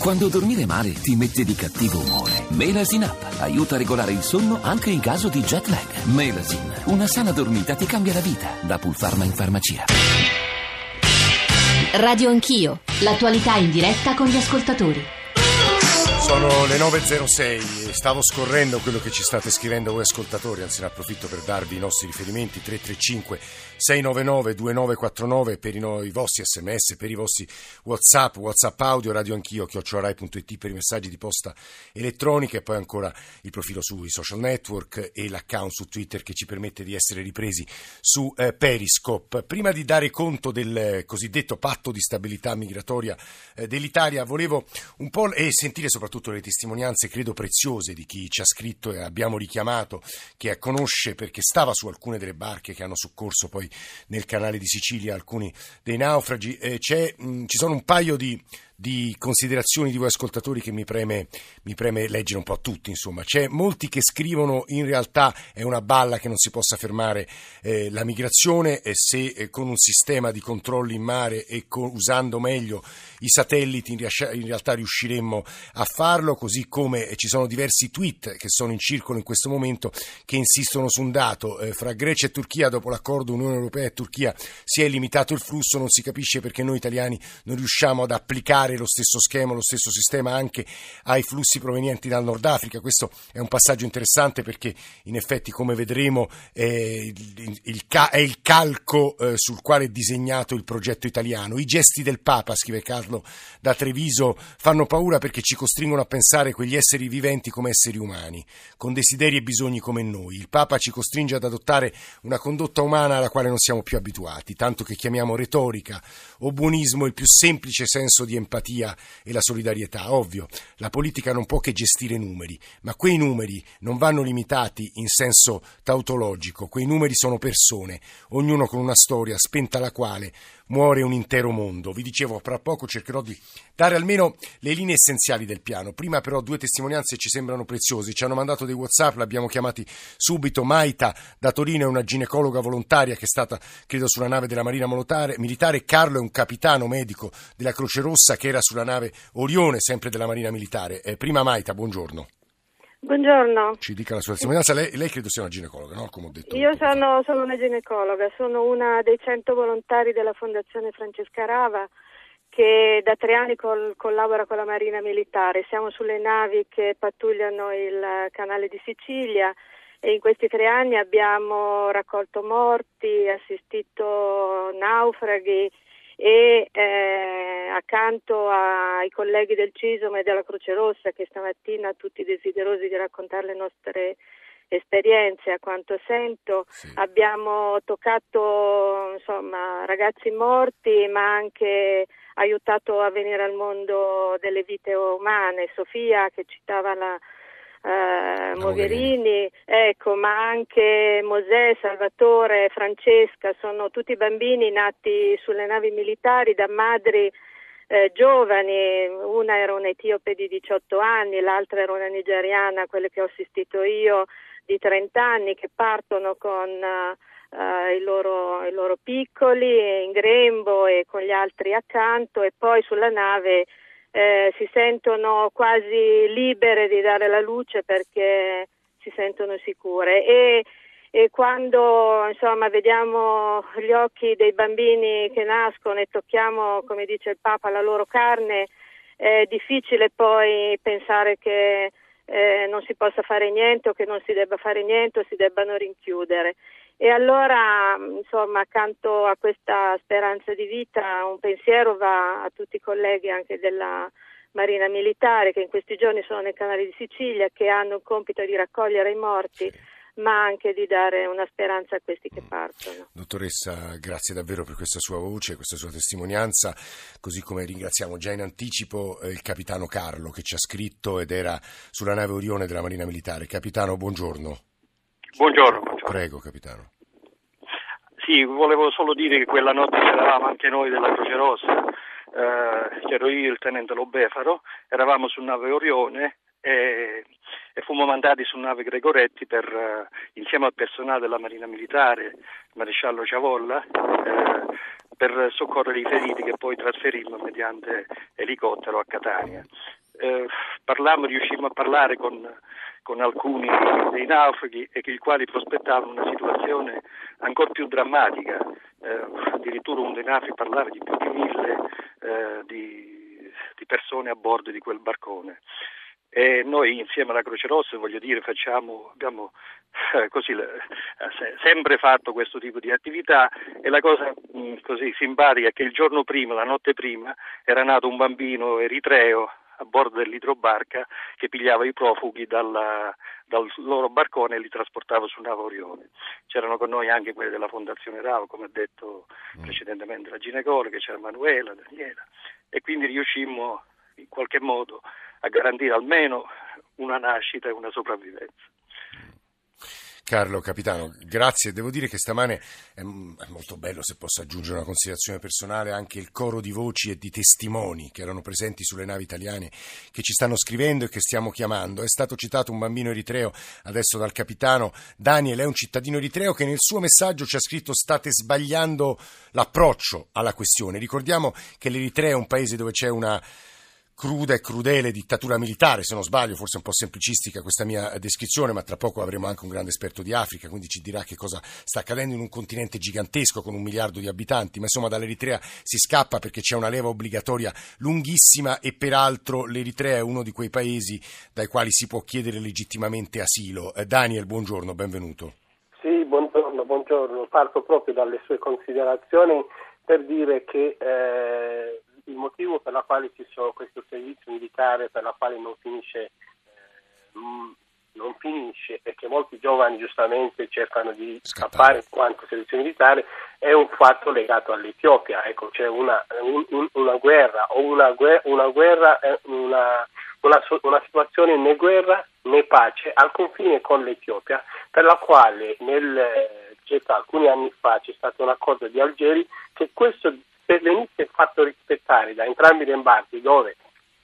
Quando dormire male ti mette di cattivo umore. Melasin Up aiuta a regolare il sonno anche in caso di jet lag. Melasin, una sana dormita ti cambia la vita. Da Pulpharma in farmacia. Radio Anch'io, l'attualità in diretta con gli ascoltatori. Sono le 9.06 e stavo scorrendo quello che ci state scrivendo voi ascoltatori, anzi ne approfitto per darvi i nostri riferimenti 335 699 2949 per i, i vostri sms, per i vostri whatsapp, whatsapp audio, radio anch'io, chiocciorai.it per i messaggi di posta elettronica e poi ancora il profilo sui social network e l'account su Twitter che ci permette di essere ripresi su eh, Periscope. Prima di dare conto del cosiddetto patto di stabilità migratoria eh, dell'Italia volevo un po' e sentire soprattutto le testimonianze credo preziose di chi ci ha scritto e abbiamo richiamato, che conosce perché stava su alcune delle barche che hanno soccorso poi nel canale di Sicilia alcuni dei naufragi. Eh, mh, ci sono un paio di di considerazioni di voi ascoltatori che mi preme, mi preme leggere un po' a tutti. Insomma, c'è molti che scrivono in realtà è una balla che non si possa fermare eh, la migrazione e se eh, con un sistema di controlli in mare e con, usando meglio i satelliti in, in, realtà riusciremmo a farlo, così come eh, ci sono diversi tweet che sono in circolo in questo momento che insistono su un dato. Eh, fra Grecia e Turchia, dopo l'accordo Unione Europea e Turchia, si è limitato il flusso, non si capisce perché noi italiani non riusciamo ad applicare applicare lo stesso schema, lo stesso sistema anche ai flussi provenienti dal Nord Africa. Questo è un passaggio interessante perché in effetti, come vedremo, è il calco eh, sul quale è disegnato il progetto italiano. I gesti del Papa, scrive Carlo da Treviso, fanno paura perché ci costringono a pensare quegli esseri viventi come esseri umani, con desideri e bisogni come noi. Il Papa ci costringe ad adottare una condotta umana alla quale non siamo più abituati, tanto che chiamiamo retorica o buonismo il più semplice senso di empatia l'empatia e la solidarietà. Ovvio, la politica non può che gestire numeri, ma quei numeri non vanno limitati in senso tautologico, quei numeri sono persone, ognuno con una storia spenta la quale muore un intero mondo. Vi dicevo, fra poco cercherò di dare almeno le linee essenziali del piano. Prima però due testimonianze ci sembrano preziose. Ci hanno mandato dei WhatsApp, l'abbiamo chiamati subito. Maita da Torino è una ginecologa volontaria che è stata, credo, sulla nave della Marina Militare. Carlo è un capitano medico della Croce Rossa che era sulla nave Orione, sempre della Marina Militare. Eh, prima Maita, buongiorno. Buongiorno. Ci dica la sua testimonianza. Lei, lei, credo sia una ginecologa, no? Come ho detto. Io sono, sono, una ginecologa, sono una dei 100 volontari della Fondazione Francesca Rava che da tre anni col, collabora con la Marina Militare. Siamo sulle navi che pattugliano il canale di Sicilia e in questi tre anni abbiamo raccolto morti, assistito naufraghi e eh, accanto ai colleghi del CISOM e della Croce Rossa che stamattina tutti desiderosi di raccontare le nostre esperienze, a quanto sento, sì. abbiamo toccato insomma, ragazzi morti ma anche aiutato a venire al mondo delle vite umane. Sofia che citava la, eh, Mogherini, ecco, ma anche Mosè, Salvatore, Francesca, sono tutti bambini nati sulle navi militari da madri eh, giovani, una era un'etiope di 18 anni, l'altra era una nigeriana, quelle che ho assistito io, di 30 anni, che partono con uh, i, loro, i loro piccoli in grembo e con gli altri accanto e poi sulla nave eh, si sentono quasi libere di dare la luce perché si sentono sicure e, e quando insomma, vediamo gli occhi dei bambini che nascono e tocchiamo, come dice il Papa, la loro carne, è difficile poi pensare che eh, non si possa fare niente o che non si debba fare niente o si debbano rinchiudere. E allora, insomma, accanto a questa speranza di vita, un pensiero va a tutti i colleghi anche della Marina Militare che in questi giorni sono nei canali di Sicilia, che hanno il compito di raccogliere i morti. Sì ma anche di dare una speranza a questi che partono. Dottoressa, grazie davvero per questa sua voce, questa sua testimonianza, così come ringraziamo già in anticipo eh, il capitano Carlo che ci ha scritto ed era sulla nave Orione della Marina Militare. Capitano, buongiorno. Buongiorno, buongiorno. Prego, capitano. Sì, volevo solo dire che quella notte c'eravamo anche noi della Croce Rossa, eh, c'ero io, il tenente Lobefaro, eravamo su nave Orione e, e fummo mandati su nave Gregoretti per, eh, insieme al personale della Marina Militare, il maresciallo Ciavolla, eh, per soccorrere i feriti che poi trasferimmo mediante elicottero a Catania. Eh, parlammo, riuscimmo a parlare con, con alcuni dei naufraghi e che i quali prospettavano una situazione ancora più drammatica, eh, addirittura un dei naufraghi parlava di più di mille eh, di, di persone a bordo di quel barcone. E noi insieme alla Croce Rossa, voglio dire, facciamo, abbiamo eh, così, eh, sempre fatto questo tipo di attività e la cosa mh, mm, così simpatica è che il giorno prima, la notte prima, era nato un bambino eritreo a bordo dell'idrobarca che pigliava i profughi dalla, dal loro barcone e li trasportava su nave Orione. C'erano con noi anche quelli della Fondazione RAO, come ha detto mm. precedentemente la ginecologa, c'era Manuela, Daniela, e quindi riuscimmo in qualche modo a garantire almeno una nascita e una sopravvivenza. Carlo Capitano, grazie. Devo dire che stamane è molto bello, se posso aggiungere una considerazione personale, anche il coro di voci e di testimoni che erano presenti sulle navi italiane che ci stanno scrivendo e che stiamo chiamando. È stato citato un bambino eritreo adesso dal capitano. Daniel è un cittadino eritreo che nel suo messaggio ci ha scritto state sbagliando l'approccio alla questione. Ricordiamo che l'Eritrea è un paese dove c'è una cruda e crudele dittatura militare, se non sbaglio, forse un po' semplicistica questa mia descrizione, ma tra poco avremo anche un grande esperto di Africa, quindi ci dirà che cosa sta accadendo in un continente gigantesco con un miliardo di abitanti, ma insomma dall'Eritrea si scappa perché c'è una leva obbligatoria lunghissima e peraltro l'Eritrea è uno di quei paesi dai quali si può chiedere legittimamente asilo. Eh, Daniel, buongiorno, benvenuto. Sì, buongiorno, buongiorno. Parto proprio dalle sue considerazioni per dire che eh, il motivo per la quale ci sono questo servizio militare, per la quale non finisce, eh, non finisce che molti giovani giustamente cercano di scappare quanto servizio militare, è un fatto legato all'Etiopia. Ecco, c'è una, un, una guerra o una, una guerra, una, una, una situazione né guerra né pace al confine con l'Etiopia, per la quale nel, circa alcuni anni fa c'è stato un accordo di Algeri che questo se venisse fatto rispettare da entrambi gli embarchi, dove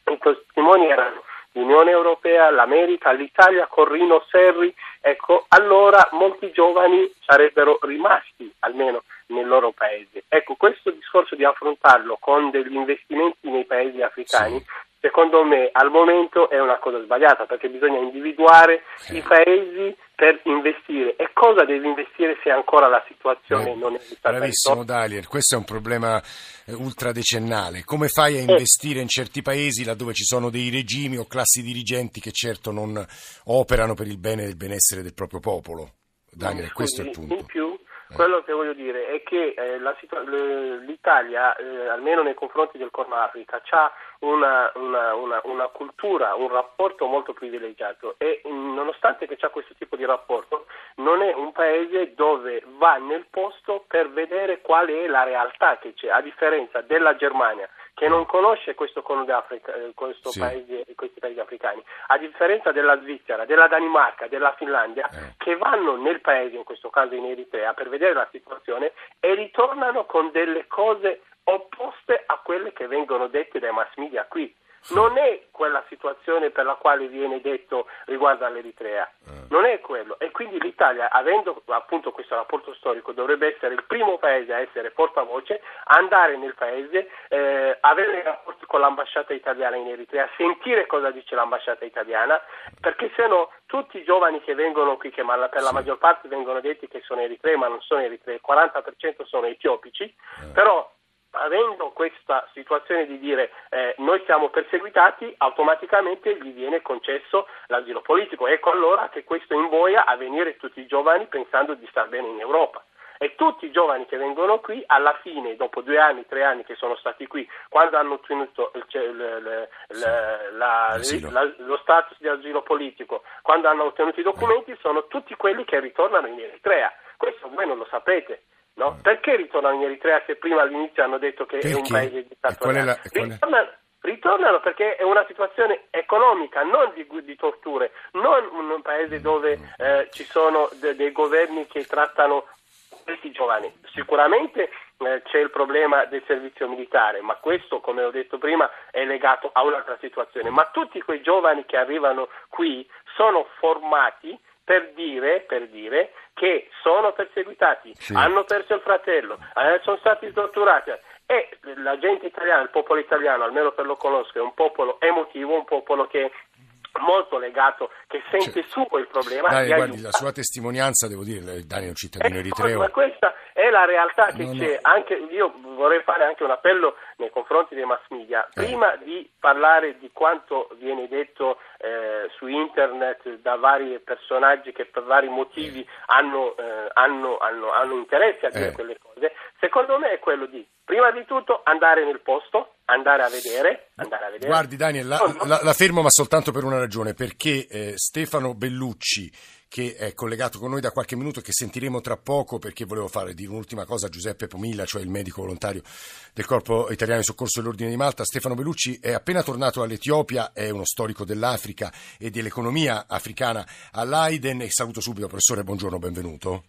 i testimoni erano l'Unione Europea, l'America, l'Italia, Corrino, Serri, ecco, allora molti giovani sarebbero rimasti almeno nel loro paese. Ecco, questo discorso di affrontarlo con degli investimenti nei paesi africani sì secondo me al momento è una cosa sbagliata perché bisogna individuare i paesi per investire e cosa deve investire se ancora la situazione eh, non è stata Bravissimo Dalier, questo è un problema eh, ultradecennale. Come fai a investire in certi paesi laddove ci sono dei regimi o classi dirigenti che certo non operano per il bene e il benessere del proprio popolo? Daniel, questo è il punto. In più, quello che voglio dire è che eh, situa- l'Italia, eh, almeno nei confronti del Corno Africa, ha una, una, una, una, cultura, un rapporto molto privilegiato e mm, nonostante che c'è questo tipo di rapporto, non è un paese dove va nel posto per vedere qual è la realtà che c'è, a differenza della Germania che non conosce questo cono d'Africa, eh, questo sì. paese, questi paesi africani, a differenza della Svizzera, della Danimarca, della Finlandia, eh. che vanno nel paese, in questo caso in Eritrea, per vedere la situazione e ritornano con delle cose opposte a quelle che vengono dette dai mass media qui non è quella situazione per la quale viene detto riguardo all'Eritrea, eh. non è quello. E quindi l'Italia, avendo appunto questo rapporto storico, dovrebbe essere il primo paese a essere portavoce, andare nel paese, eh, avere rapporti con l'ambasciata italiana in Eritrea, sentire cosa dice l'ambasciata italiana, perché se no tutti i giovani che vengono qui, che per la maggior parte vengono detti che sono eritrei, ma non sono eritrei, il 40% sono etiopici, eh. però avendo questa situazione di dire eh, noi siamo perseguitati, automaticamente gli viene concesso l'asilo politico. Ecco allora che questo invoia a venire tutti i giovani pensando di star bene in Europa. E tutti i giovani che vengono qui, alla fine, dopo due anni, tre anni che sono stati qui, quando hanno ottenuto il, il, il, la, la, lo status di asilo politico, quando hanno ottenuto i documenti, sono tutti quelli che ritornano in Eritrea. Questo voi non lo sapete. No? Perché ritornano in Eritrea se prima all'inizio hanno detto che perché? è un paese dittatoriale? Ritornano, ritornano, perché è una situazione economica, non di, di torture, non un paese dove eh, ci sono de, dei governi che trattano questi giovani. Sicuramente eh, c'è il problema del servizio militare, ma questo, come ho detto prima, è legato a un'altra situazione. Ma tutti quei giovani che arrivano qui sono formati per dire, per dire che sono perseguitati, sì. hanno perso il fratello, eh, sono stati torturati e la gente italiana, il popolo italiano, almeno per lo conosco, è un popolo emotivo, un popolo che molto legato, che sente cioè, suo il problema. Dai, guardi, la sua testimonianza, devo dire, Dani è un cittadino eh, eritreo. Ma questa è la realtà che no, c'è. No. Anche, io vorrei fare anche un appello nei confronti dei mass media. Eh. Prima eh. di parlare di quanto viene detto eh, su internet da vari personaggi che per vari motivi eh. hanno, eh, hanno, hanno, hanno, interesse a dire quelle cose, secondo me è quello di prima di tutto andare nel posto, andare a vedere. Andare a vedere. Guardi Daniel, la, la, la, fermo ma soltanto per una ragione, perché eh, Stefano Bellucci, che è collegato con noi da qualche minuto e che sentiremo tra poco, perché volevo fare dire un'ultima cosa a Giuseppe Pomilla, cioè il medico volontario del Corpo Italiano di Soccorso dell'Ordine di Malta. Stefano Bellucci è appena tornato all'Etiopia, è uno storico dell'Africa e dell'economia africana all'Aiden e saluto subito, professore, buongiorno, benvenuto.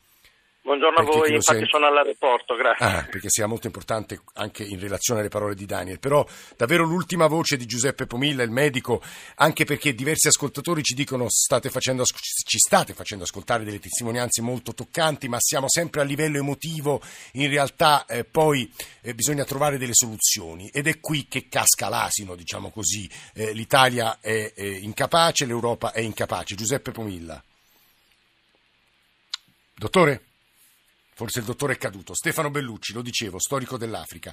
Buongiorno a voi, infatti sei... sono all'aeroporto, grazie. Ah, perché sia molto importante anche in relazione alle parole di Daniel. Però davvero l'ultima voce di Giuseppe Pomilla, il medico, anche perché diversi ascoltatori ci dicono state facendo, ci state facendo ascoltare delle testimonianze molto toccanti, ma siamo sempre a livello emotivo, in realtà eh, poi eh, bisogna trovare delle soluzioni ed è qui che casca l'asino, diciamo così. Eh, L'Italia è incapace, l'Europa è incapace. Giuseppe Pomilla. Dottore? Forse il dottore è caduto. Stefano Bellucci, lo dicevo, storico dell'Africa.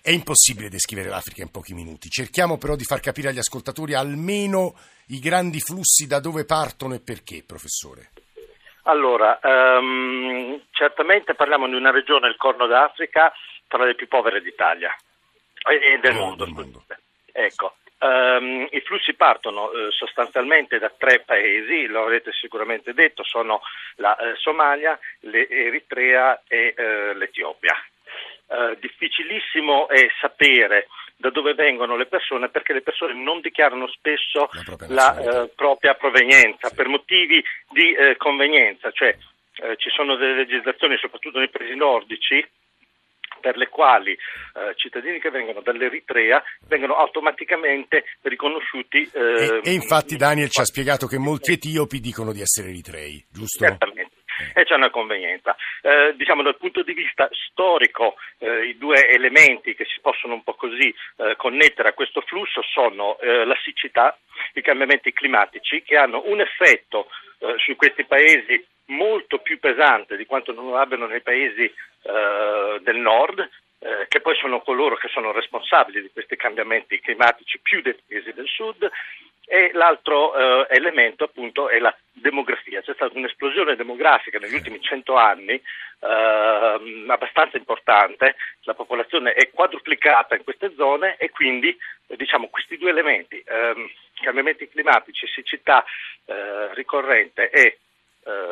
È impossibile descrivere l'Africa in pochi minuti. Cerchiamo però di far capire agli ascoltatori almeno i grandi flussi da dove partono e perché, professore. Allora, um, certamente parliamo di una regione, il Corno d'Africa, tra le più povere d'Italia e del mondo. mondo. Ecco, Um, I flussi partono uh, sostanzialmente da tre paesi, lo avete sicuramente detto, sono la uh, Somalia, l'Eritrea e uh, l'Etiopia. difficilissimo è sapere da dove vengono le persone perché le persone non dichiarano spesso la propria, la, propria provenienza sì. per motivi di convenienza, cioè ci sono delle legislazioni soprattutto nei paesi nordici per le quali eh, cittadini che vengono dall'Eritrea vengono automaticamente riconosciuti. Eh, e, e, infatti Daniel ci ha spiegato che molti etiopi dicono di essere eritrei, giusto? Certamente. E c'è una convenienza. Eh, diciamo dal punto di vista storico eh, i due elementi che si possono un po' così eh, connettere a questo flusso sono eh, la siccità, i cambiamenti climatici che hanno un effetto su questi paesi molto più pesante di quanto non abbiano nei paesi eh, del nord, eh, che poi sono coloro che sono responsabili di questi cambiamenti climatici più dei paesi del sud. E l'altro eh, elemento appunto è la demografia. C'è stata un'esplosione demografica negli ultimi cento anni eh, abbastanza importante, la popolazione è quadruplicata in queste zone e quindi diciamo, questi due elementi, ehm, cambiamenti climatici, siccità eh, ricorrente e eh,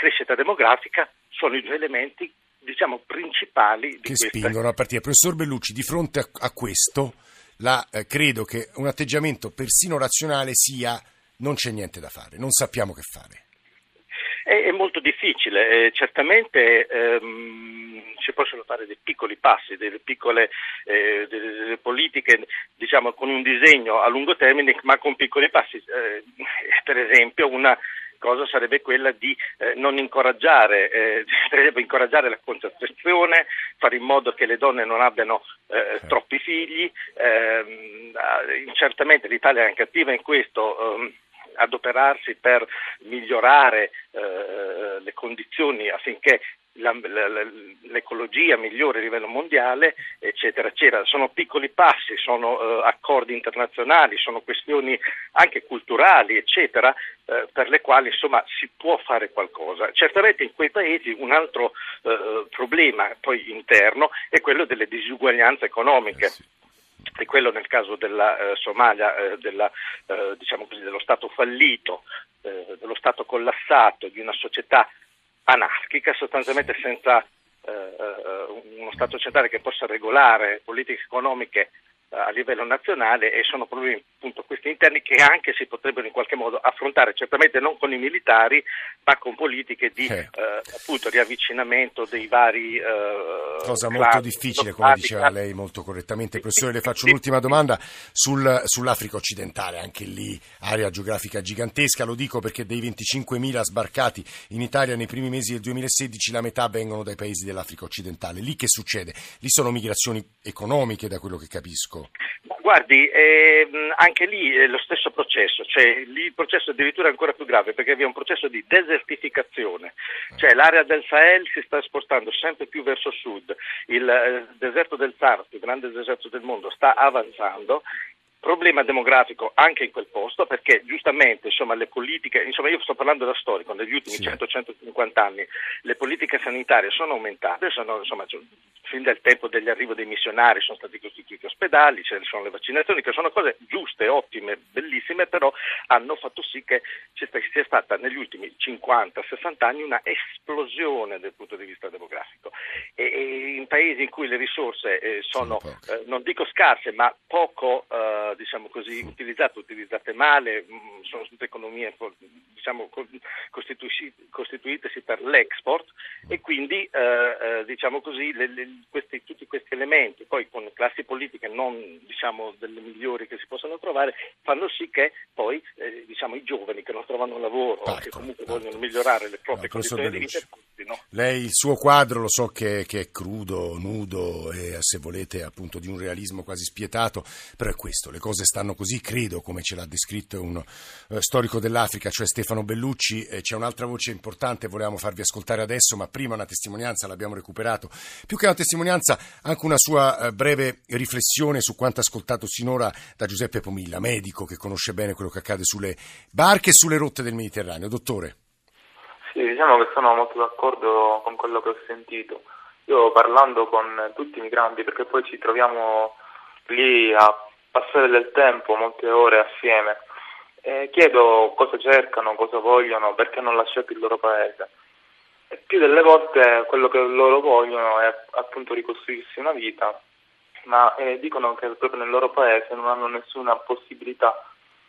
crescita demografica sono i due elementi diciamo, principali che queste... spingono a partire. Professor Bellucci, di fronte a, a questo, la, eh, credo che un atteggiamento persino razionale sia non c'è niente da fare, non sappiamo che fare. È, è molto difficile, eh, certamente ehm, si possono fare dei piccoli passi, delle piccole eh, delle, delle politiche diciamo, con un disegno a lungo termine, ma con piccoli passi. Eh, per esempio una cosa sarebbe quella di eh, non incoraggiare, eh, incoraggiare la contrattazione, fare in modo che le donne non abbiano eh, troppi figli. Ehm, certamente l'Italia è anche attiva in questo. Ehm, adoperarsi per migliorare eh, le condizioni affinché la, la, l'ecologia migliore a livello mondiale, eccetera, eccetera. Sono piccoli passi, sono eh, accordi internazionali, sono questioni anche culturali, eccetera, eh, per le quali insomma si può fare qualcosa. Certamente in quei paesi un altro eh, problema poi interno è quello delle disuguaglianze economiche. Eh sì e quello nel caso della eh, Somalia, eh, della, eh, diciamo così, dello Stato fallito, eh, dello Stato collassato, di una società anarchica, sostanzialmente senza eh, uno Stato centrale che possa regolare politiche economiche a livello nazionale e sono problemi appunto questi interni che anche si potrebbero in qualche modo affrontare, certamente non con i militari, ma con politiche di eh. Eh, appunto riavvicinamento dei vari eh, cosa molto difficile, come diceva lei molto correttamente. Professore, le faccio un'ultima domanda sul, sull'Africa occidentale, anche lì area geografica gigantesca, lo dico perché dei 25.000 sbarcati in Italia nei primi mesi del 2016 la metà vengono dai paesi dell'Africa occidentale. Lì che succede? Lì sono migrazioni economiche, da quello che capisco. Guardi, ehm, anche lì è lo stesso processo, cioè lì il processo è addirittura ancora più grave perché vi è un processo di desertificazione, cioè l'area del Sahel si sta spostando sempre più verso sud, il eh, deserto del Sahara, più grande deserto del mondo, sta avanzando problema demografico anche in quel posto perché giustamente insomma, le politiche, insomma io sto parlando da storico, negli ultimi sì. 100-150 anni le politiche sanitarie sono aumentate, sono, insomma, fin dal tempo dell'arrivo dei missionari sono stati costituiti ospedali, ci sono le vaccinazioni che sono cose giuste, ottime, bellissime, però hanno fatto sì che ci sia stata negli ultimi 50-60 anni una esplosione dal punto di vista demografico e, e in paesi in cui le risorse eh, sono, eh, non dico scarse, ma poco eh, diciamo così, utilizzate, utilizzate male, mm, sono tutte economie diciamo, costituitesi per l'export e quindi eh, eh, diciamo così, le, le, questi, tutti questi elementi, poi con classi politiche non diciamo, delle migliori che si possono trovare, fanno sì che poi eh, diciamo, i giovani che non trovano lavoro o che comunque parto. vogliono migliorare le proprie no, condizioni di vita no? Lei il suo quadro lo so che, che, è crudo, nudo e se volete appunto di un realismo quasi spietato, però è questo, le cose stanno così, credo, come ce l'ha descritto un eh, storico dell'Africa, cioè Stefano Bellucci. Eh, c'è un'altra voce importante, volevamo farvi ascoltare adesso, ma prima una testimonianza l'abbiamo recuperato. Più che una testimonianza, anche una sua eh, breve riflessione su quanto ascoltato sinora da Giuseppe Pomilla, medico che conosce bene quello che accade sulle barche e sulle rotte del Mediterraneo. Dottore. Sì, diciamo che sono molto d'accordo con quello che ho sentito. Io parlando con tutti i migranti, perché poi ci troviamo lì a passare del tempo, molte ore assieme. E chiedo cosa cercano, cosa vogliono, perché hanno lasciato il loro paese. E più delle volte quello che loro vogliono è appunto ricostruirsi una vita, ma eh, dicono che proprio nel loro paese non hanno nessuna possibilità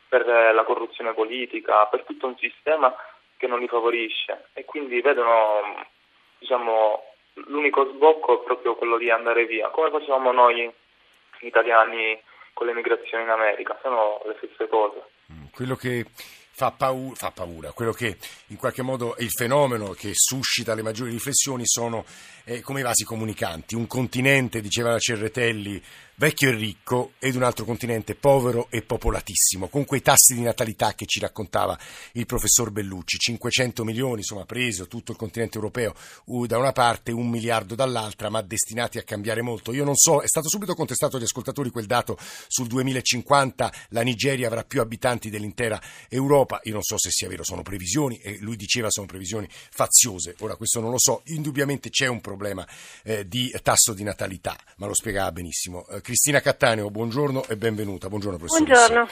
per eh, la corruzione politica, per tutto un sistema che non li favorisce e quindi vedono diciamo, l'unico sbocco è proprio quello di andare via, come facevamo noi italiani con l'emigrazione in America, sono le stesse cose. Mm, quello che fa paura, fa paura, quello che in qualche modo è il fenomeno che suscita le maggiori riflessioni sono eh, come i vasi comunicanti, un continente, diceva la Cerretelli, vecchio e ricco ed un altro continente povero e popolatissimo, con quei tassi di natalità che ci raccontava il professor Bellucci, 500 milioni, insomma preso tutto il continente europeo da una parte, un miliardo dall'altra, ma destinati a cambiare molto. Io non so, è stato subito contestato agli ascoltatori quel dato sul 2050, la Nigeria avrà più abitanti dell'intera Europa, io non so se sia vero, sono previsioni e lui diceva sono previsioni faziose, ora questo non lo so, indubbiamente c'è un problema eh, di tasso di natalità, ma lo spiegava benissimo. Eh, Cristina Cattaneo, buongiorno e benvenuta. Buongiorno professoressa. Buongiorno.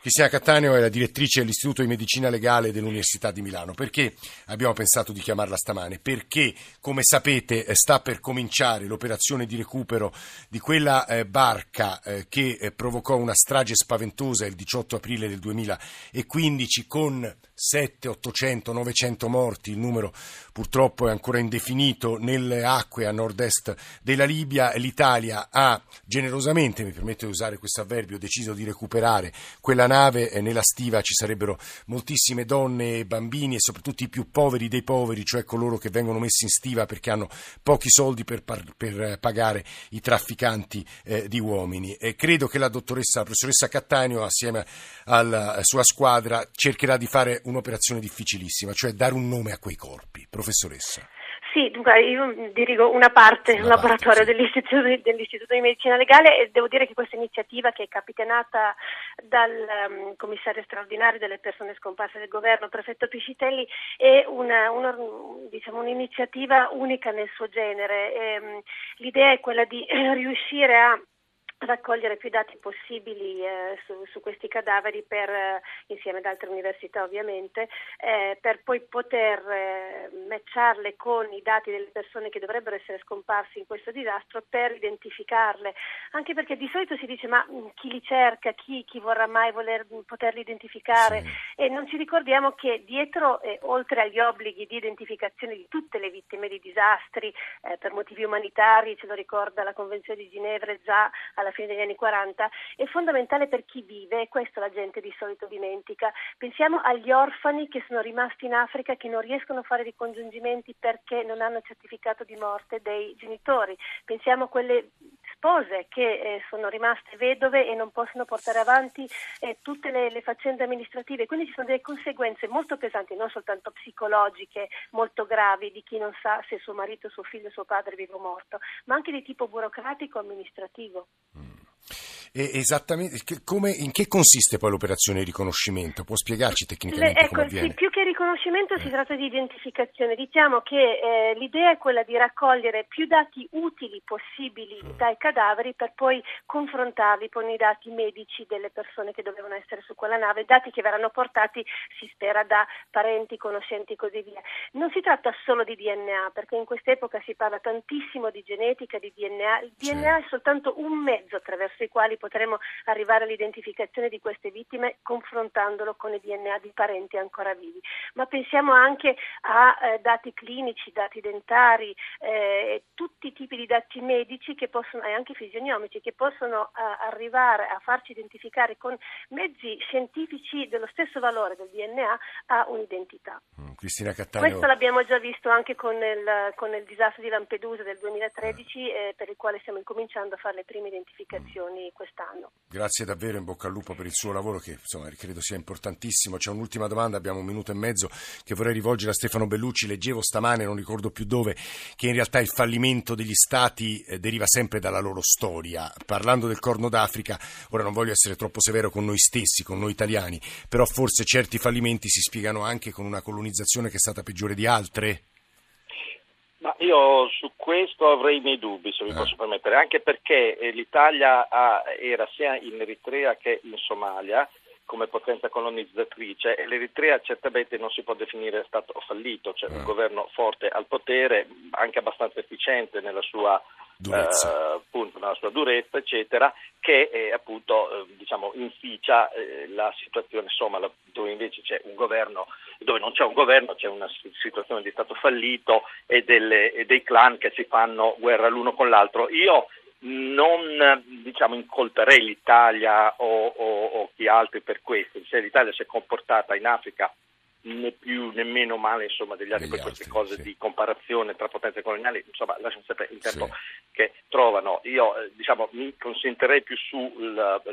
Cristina Cattaneo è la direttrice dell'Istituto di Medicina Legale dell'Università di Milano. Perché abbiamo pensato di chiamarla stamane? Perché, come sapete, eh, sta per cominciare l'operazione di recupero di quella eh, barca eh, che eh, provocò una strage spaventosa il 18 aprile del 2015 con 7, 800, 900 morti, il numero purtroppo è ancora indefinito, nelle acque a nord-est della Libia. L'Italia ha generosamente, mi permetto di usare questo avverbio, deciso di recuperare quella nave. Nella stiva ci sarebbero moltissime donne e bambini e soprattutto i più poveri dei poveri, cioè coloro che vengono messi in stiva perché hanno pochi soldi per, par- per pagare i trafficanti eh, di uomini. E credo che la dottoressa, la professoressa Cattaneo, assieme alla sua squadra, cercherà di fare un un'operazione difficilissima, cioè dare un nome a quei corpi. Professoressa. Sì, dunque io dirigo una parte, un laboratorio sì. dell'istituto, dell'istituto, di Medicina Legale e devo dire che questa iniziativa che è capitanata dal um, commissario straordinario delle persone scomparse del governo, prefetto Piscitelli, è una, una, diciamo, un'iniziativa unica nel suo genere. E, um, l'idea è quella di riuscire a raccogliere più dati possibili eh, su, su, questi cadaveri per, eh, insieme ad altre università ovviamente, eh, per poi poter eh, matcharle con i dati delle persone che dovrebbero essere scomparse in questo disastro per identificarle, anche perché di solito si dice ma mm, chi li cerca, chi, chi vorrà mai voler, mm, poterli identificare sì. e non ci ricordiamo che dietro, eh, oltre agli obblighi di identificazione di tutte le vittime di disastri eh, per motivi umanitari, ce lo ricorda la Convenzione di Ginevra già alla fine degli anni 40, è fondamentale per chi vive e questo la gente di solito dimentica. Pensiamo agli orfani che sono rimasti in Africa che non riescono a fare ricongiungimenti perché non hanno certificato di morte dei genitori. Pensiamo a quelle spose che eh, sono rimaste vedove e non possono portare avanti eh, tutte le, le, faccende amministrative. Quindi ci sono delle conseguenze molto pesanti, non soltanto psicologiche, molto gravi di chi non sa se suo marito, suo figlio, suo padre è vivo o morto, ma anche di tipo burocratico amministrativo. Mm. Esattamente come, in che consiste poi l'operazione di riconoscimento? Può spiegarci tecnicamente Le, ecco, come avviene? Sì, più che riconoscimento eh. si tratta di identificazione. Diciamo che eh, l'idea è quella di raccogliere più dati utili possibili mm. dai cadaveri per poi confrontarli con i dati medici delle persone che dovevano essere su quella nave, dati che verranno portati, si spera, da parenti, conoscenti e così via. Non si tratta solo di DNA, perché in quest'epoca si parla tantissimo di genetica, di DNA. Il DNA è soltanto un mezzo attraverso i quali potremo arrivare all'identificazione di queste vittime confrontandolo con i DNA di parenti ancora vivi. Ma pensiamo anche a eh, dati clinici, dati dentari, eh, tutti i tipi di dati medici possono, e anche fisionomici che possono eh, arrivare a farci identificare con mezzi scientifici dello stesso valore del DNA a un'identità. Mm, Cristina Cattaneo. Questo l'abbiamo già visto anche con il, con il disastro di Lampedusa del 2013 eh, per il quale stiamo incominciando a fare le prime identificazioni mm. Quest'anno. Grazie davvero, in bocca al lupo per il suo lavoro che insomma, credo sia importantissimo. C'è un'ultima domanda, abbiamo un minuto e mezzo che vorrei rivolgere a Stefano Bellucci. Leggevo stamane, non ricordo più dove, che in realtà il fallimento degli stati eh, deriva sempre dalla loro storia. Parlando del Corno d'Africa, ora non voglio essere troppo severo con noi stessi, con noi italiani, però forse certi fallimenti si spiegano anche con una colonizzazione che è stata peggiore di altre? Ma io su questo avrei i miei dubbi, se mi eh. posso permettere, anche perché eh, l'Italia ha, era sia in Eritrea che in Somalia come potenza colonizzatrice e l'Eritrea certamente non si può definire stato fallito, cioè un eh. governo forte al potere, anche abbastanza efficiente nella sua durezza, eh, appunto, nella sua durezza eccetera, che eh, appunto diciamo, inficia la situazione insomma, dove invece c'è un governo, dove non c'è un governo, c'è una situazione di stato fallito e, delle, e dei clan che si fanno guerra l'uno con l'altro. Io non diciamo, incolperei l'Italia o, o, o, chi altri per questo, se l'Italia si è comportata in Africa né più né meno male insomma, degli altri per queste cose sì. di comparazione tra potenze coloniali, insomma lasciamo sempre il tempo sì. che trovano. Io eh, diciamo, mi consentirei più sull'aspetto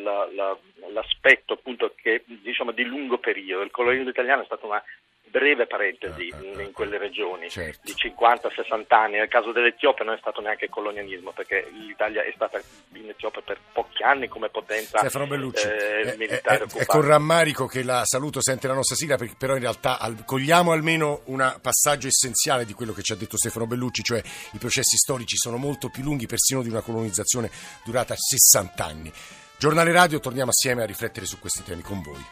appunto che diciamo, di lungo periodo. Il colonialismo italiano è stata una breve parentesi uh, in quelle regioni certo. di 50-60 anni. Nel caso dell'Etiopia non è stato neanche colonialismo perché l'Italia è stata in Etiopia per pochi anni come potenza eh, militare. È, è, con rammarico che la saluto sente la nostra sigla, perché però in realtà al, cogliamo almeno un passaggio essenziale di quello che ci ha detto Stefano Bellucci, cioè i processi storici sono molto più lunghi persino di una colonizzazione durata 60 anni. Giornale Radio, torniamo assieme a riflettere su questi temi con voi.